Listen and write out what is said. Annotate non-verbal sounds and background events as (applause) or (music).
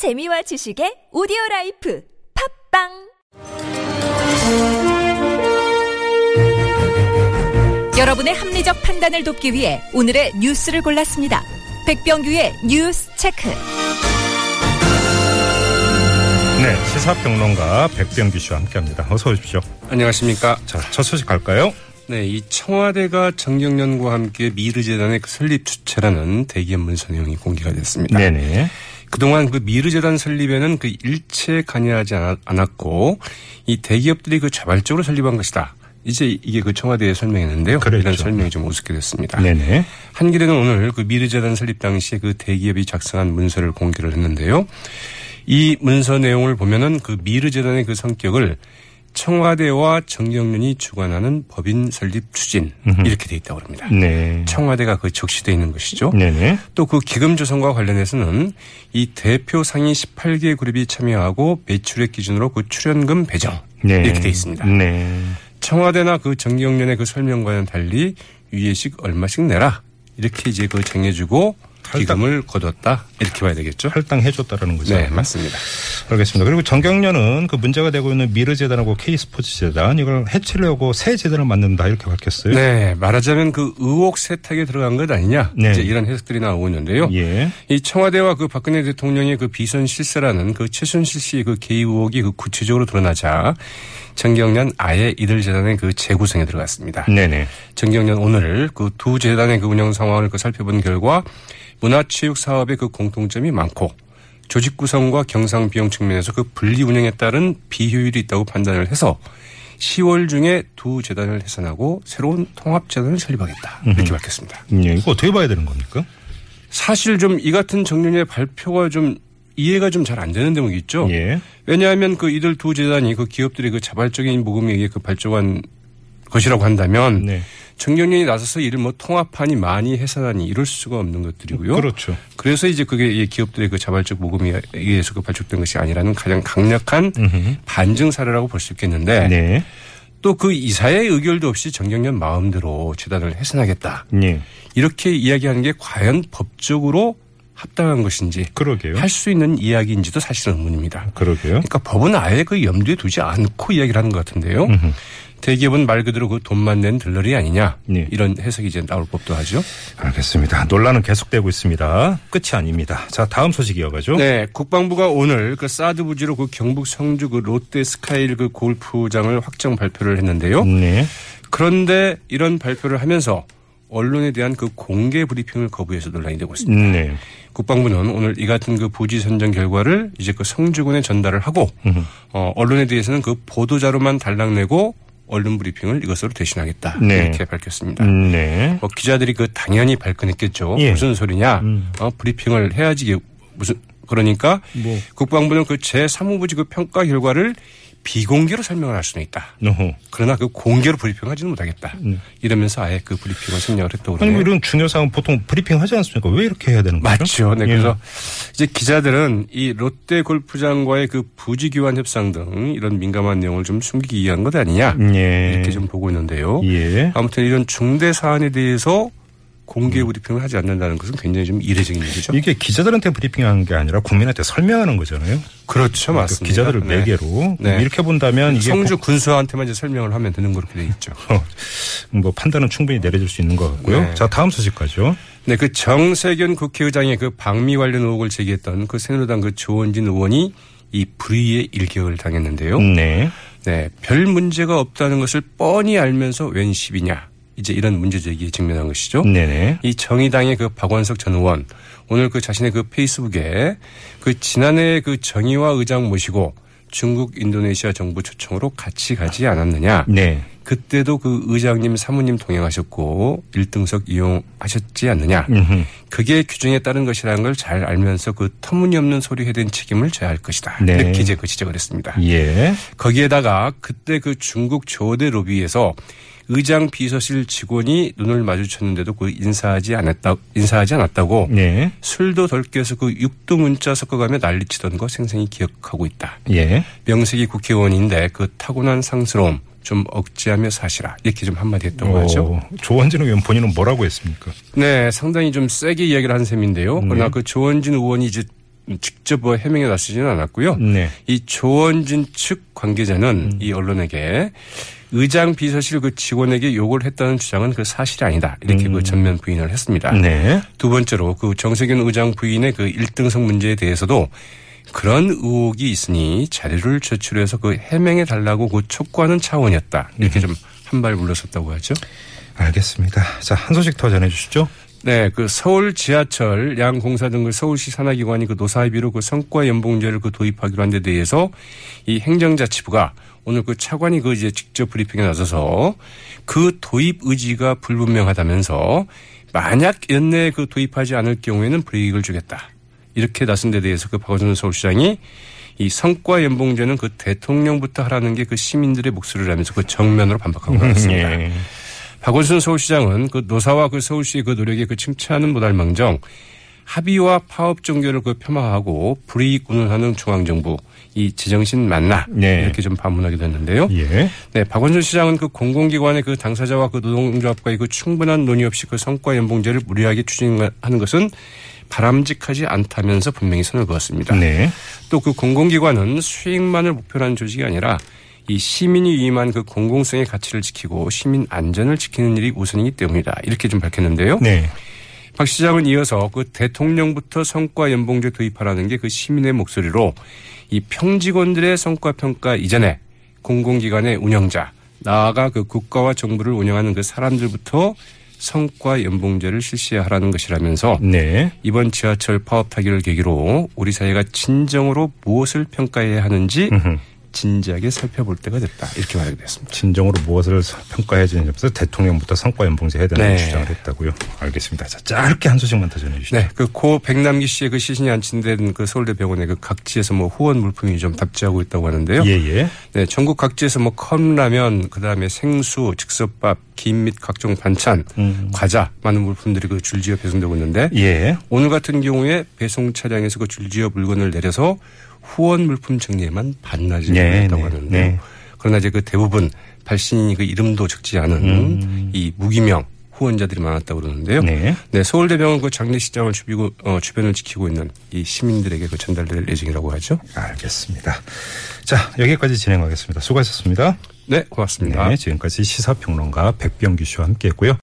재미와 지식의 오디오 라이프 팟빵 여러분의 합리적 판단을 돕기 위해 오늘의 뉴스를 골랐습니다. 백병규의 뉴스 체크. 네, 시사평론가 백병규 씨와 함께합니다. 어서 오십시오. 안녕하십니까. 자, 첫 소식 갈까요? 네, 이 청와대가 전경련과 함께 미르재단의 그 설립 주체라는 대기업 문서 내용이 공개가 됐습니다. 네네. 그동안 그 미르재단 설립에는 그 일체 관여하지 않았고 이 대기업들이 그 자발적으로 설립한 것이다. 이제 이게 그 청와대에 설명했는데요. 그랬죠. 이런 설명이 좀 우습게 됐습니다. 네네. 한겨레는 오늘 그 미르재단 설립 당시에 그 대기업이 작성한 문서를 공개를 했는데요. 이 문서 내용을 보면은 그 미르재단의 그 성격을 청와대와 정경련이 주관하는 법인 설립 추진 이렇게 돼 있다고 합니다. 네. 청와대가 그 적시되어 있는 것이죠. 또 그 기금 조성과 관련해서는 이 대표 상위 18개 그룹이 참여하고 매출액 기준으로 그 출연금 배정 네. 이렇게 돼 있습니다. 네. 청와대나 그 정경련의 그 설명과는 달리 위에식 얼마씩 내라 이렇게 이제 그 정해주고 기금을 거뒀다 이렇게 봐야 되겠죠. 할당해줬다라는 거죠. 네 맞습니다. 알겠습니다. 그리고 정경련은 그 문제가 되고 있는 미르재단하고 K스포츠재단 이걸 해치려고 새 재단을 만든다 이렇게 밝혔어요. 네 말하자면 그 의혹 세탁에 들어간 것 아니냐 네. 이제 이런 해석들이 나오고 있는데요. 예. 이 청와대와 그 박근혜 대통령의 그 비선 실세라는 그 최순실 씨의 그 개입 의혹이 그 구체적으로 드러나자 정경련 아예 이들 재단의 그 재구성에 들어갔습니다. 네네. 정경련 오늘 그 두 재단의 그 운영 상황을 그 살펴본 결과 문화체육 사업의 그 공통점이 많고 조직 구성과 경상 비용 측면에서 그 분리 운영에 따른 비효율이 있다고 판단을 해서 10월 중에 두 재단을 해산하고 새로운 통합 재단을 설립하겠다 이렇게 밝혔습니다. 예, 이거 어떻게 봐야 되는 겁니까? 사실 좀 이 같은 정년의 발표가 좀 이해가 좀 잘 안 되는 대목이 있죠. 예. 왜냐하면 그 이들 두 재단이 그 기업들의 그 자발적인 모금에 의해 그 발족한 것이라고 한다면 네. 정경련이 나서서 이를 뭐 통합하니 많이 해산하니 이럴 수가 없는 것들이고요. 그렇죠. 그래서 이제 그게 이 기업들의 그 자발적 모금에 의해서 그 발족된 것이 아니라는 가장 강력한 반증 사례라고 볼 수 있겠는데 네. 또그 이사의 의결도 없이 정경련 마음대로 재단을 해산하겠다. 예. 이렇게 이야기하는 게 과연 법적으로 합당한 것인지 그러게요. 할 수 있는 이야기인지도 사실은 의문입니다. 그러게요. 그러니까 법은 아예 그 염두에 두지 않고 이야기를 하는 것 같은데요. 대기업은 말 그대로 그 돈만 낸 들러리 아니냐 네. 이런 해석이 이제 나올 법도 하죠. 알겠습니다. 논란은 계속되고 있습니다. 끝이 아닙니다. 자, 다음 소식 이어가죠. 네, 국방부가 오늘 그 사드 부지로 그 경북 성주 그 롯데 스카일 그 골프장을 확정 발표를 했는데요. 네. 그런데 이런 발표를 하면서 언론에 대한 그 공개 브리핑을 거부해서 논란이 되고 있습니다. 네. 국방부는 오늘 이 같은 그 부지 선정 결과를 이제 그 성주군에 전달을 하고 어, 언론에 대해서는 그 보도자료만 달랑내고 언론 브리핑을 이것으로 대신하겠다 네. 이렇게 밝혔습니다. 네. 뭐 기자들이 그 당연히 발끈했겠죠. 예. 음. 무슨 소리냐? 어, 브리핑을 해야지 무슨 그러니까 뭐. 국방부는 그 제3후부지 그 평가 결과를 비공개로 설명을 할 수는 있다. 노호. 그러나 그 공개로 브리핑하지는 못하겠다. 이러면서 아예 그 브리핑을 생략을 했다고 음. 아니, 뭐 그러네요. 이런 중요 사항 보통 브리핑 하지 않습니까? 왜 이렇게 해야 되는 거죠? 맞죠. 네. 예. 그래서 이제 기자들은 이 롯데 골프장과의 그 부지 교환 협상 등 이런 민감한 내용을 좀 숨기기 위한 것 아니냐 예. 이렇게 좀 보고 있는데요. 예. 아무튼 이런 중대 사안에 대해서 공개 브리핑을 하지 않는다는 것은 굉장히 좀 이례적인 일이죠. 이게 기자들한테 브리핑하는 게 아니라 국민한테 설명하는 거잖아요. 그렇죠, 그러니까 맞습니다. 기자들을 네. 매개로 네. 이렇게 본다면 이게 성주 군수한테만 이제 설명을 하면 되는 그렇게 돼 있죠. (laughs) 어, 뭐 판단은 충분히 내려질 수 있는 것 같고요. 네. 자 다음 소식 가죠. 네, 그 정세균 국회의장의 그 방미 관련 의혹을 제기했던 그 새누리당 그 조원진 의원이 이 불의의 일격을 당했는데요. 네. 네, 별 문제가 없다는 것을 뻔히 알면서 웬 시비냐. 이제 이런 문제 제기에 직면한 것이죠. 네네. 이 정의당의 그 박원석 전 의원 오늘 그 자신의 그 페이스북에 그 지난해 그 정의와 의장 모시고 중국 인도네시아 정부 초청으로 같이 가지 않았느냐. 네. 그때도 그 의장님 사모님 동행하셨고 1등석 이용하셨지 않느냐. 음흠. 그게 규정에 따른 것이라는 걸 잘 알면서 그 터무니없는 소리 해댄 책임을 져야 할 것이다. 네. 이렇게 이제 그 지적을 했습니다. 예. 거기에다가 그때 그 중국 조대 로비에서 의장 비서실 직원이 눈을 마주쳤는데도 그 인사하지 않았다 인사하지 않았다고 네. 술도 덜 깨서 그 육두 문자 섞어가며 난리치던 거 생생히 기억하고 있다. 예. 명색이 국회의원인데 그 타고난 상스러움 좀 억제하며 사시라 이렇게 좀 한마디 했다고 하죠. 어, 조원진 의원 본인은 뭐라고 했습니까? 네, 상당히 좀 세게 이야기를 한 셈인데요. 네. 그러나 그 조원진 의원이 이제 직접 뭐 해명에 나서지는 않았고요. 네. 이 조원진 측 관계자는 이 언론에게 의장 비서실 그 직원에게 욕을 했다는 주장은 그 사실이 아니다. 이렇게 그 전면 부인을 했습니다. 네. 두 번째로 그 정세균 의장 부인의 그 1등석 문제에 대해서도 그런 의혹이 있으니 자료를 제출해서 그 해명해 달라고 그 촉구하는 차원이었다. 이렇게 좀 한 발 물러섰다고 하죠. 알겠습니다. 자, 한 소식 더 전해 주시죠. 네, 그 서울 지하철 양 공사 등그 서울시 산하기관이 그 노사합의로 그 성과 연봉제를 그 도입하기로 한 데 대해서 이 행정자치부가 오늘 그 차관이 그 이제 직접 브리핑에 나서서 그 도입 의지가 불분명하다면서 만약 연내에 그 도입하지 않을 경우에는 불이익을 주겠다. 이렇게 나선 데 대해서 그 박원순 서울시장이 이 성과 연봉제는 그 대통령부터 하라는 게 그 시민들의 목소리라면서 그 정면으로 반박하고 나왔습니다. 예. 박원순 서울시장은 그 노사와 그 서울시의 그 노력에 그 칭찬은 못할망정 합의와 파업 종교를 그 폄하하고 불이익 운운하는 중앙정부 이 제정신 맞나 네. 이렇게 좀 반문하기도 했는데요. 예. 네, 박원순 시장은 그 공공기관의 그 당사자와 그 노동조합과의 그 충분한 논의 없이 그 성과 연봉제를 무리하게 추진하는 것은 바람직하지 않다면서 분명히 선을 그었습니다. 네. 또 그 공공기관은 수익만을 목표로 하는 조직이 아니라 이 시민이 위임한 그 공공성의 가치를 지키고 시민 안전을 지키는 일이 우선이기 때문이다. 이렇게 좀 밝혔는데요. 네. 박 시장은 이어서 그 대통령부터 성과 연봉제 도입하라는 게 그 시민의 목소리로 이 평직원들의 성과 평가 이전에 공공기관의 운영자 나아가 그 국가와 정부를 운영하는 그 사람들부터 성과 연봉제를 실시하라는 것이라면서 네. 이번 지하철 파업 타기를 계기로 우리 사회가 진정으로 무엇을 평가해야 하는지. 진지하게 살펴볼 때가 됐다. 이렇게 말하게 됐습니다. 진정으로 무엇을 평가해야 되는지 대통령부터 성과 연봉제 해야 된다는 네. 주장을 했다고요. 알겠습니다. 자, 짧게 한 소식만 더 전해주시죠. 네, 그 고 백남기 씨의 그 시신이 안치된 그 서울대 병원에 그 각지에서 뭐 후원 물품이 좀 답지하고 있다고 하는데요. 예, 예. 네, 전국 각지에서 뭐 컵라면, 그 다음에 생수, 즉석밥, 김 및 각종 반찬, 음. 과자 많은 물품들이 그 줄지어 배송되고 있는데 예. 오늘 같은 경우에 배송 차량에서 그 줄지어 물건을 내려서 후원 물품 정리에만 반나절 네, 했다고 네, 하는데요. 네. 그러나 이제 그 대부분 발신이 그 이름도 적지 않은 음. 이 무기명 후원자들이 많았다고 그러는데요. 네. 네, 서울대병원 그 장례식장을 주비고 어, 주변을 지키고 있는 이 시민들에게 그 전달될 예정이라고 하죠. 알겠습니다. 자, 여기까지 진행하겠습니다. 수고하셨습니다. 네, 고맙습니다. 네, 지금까지 시사평론가 백병규 씨와 함께했고요.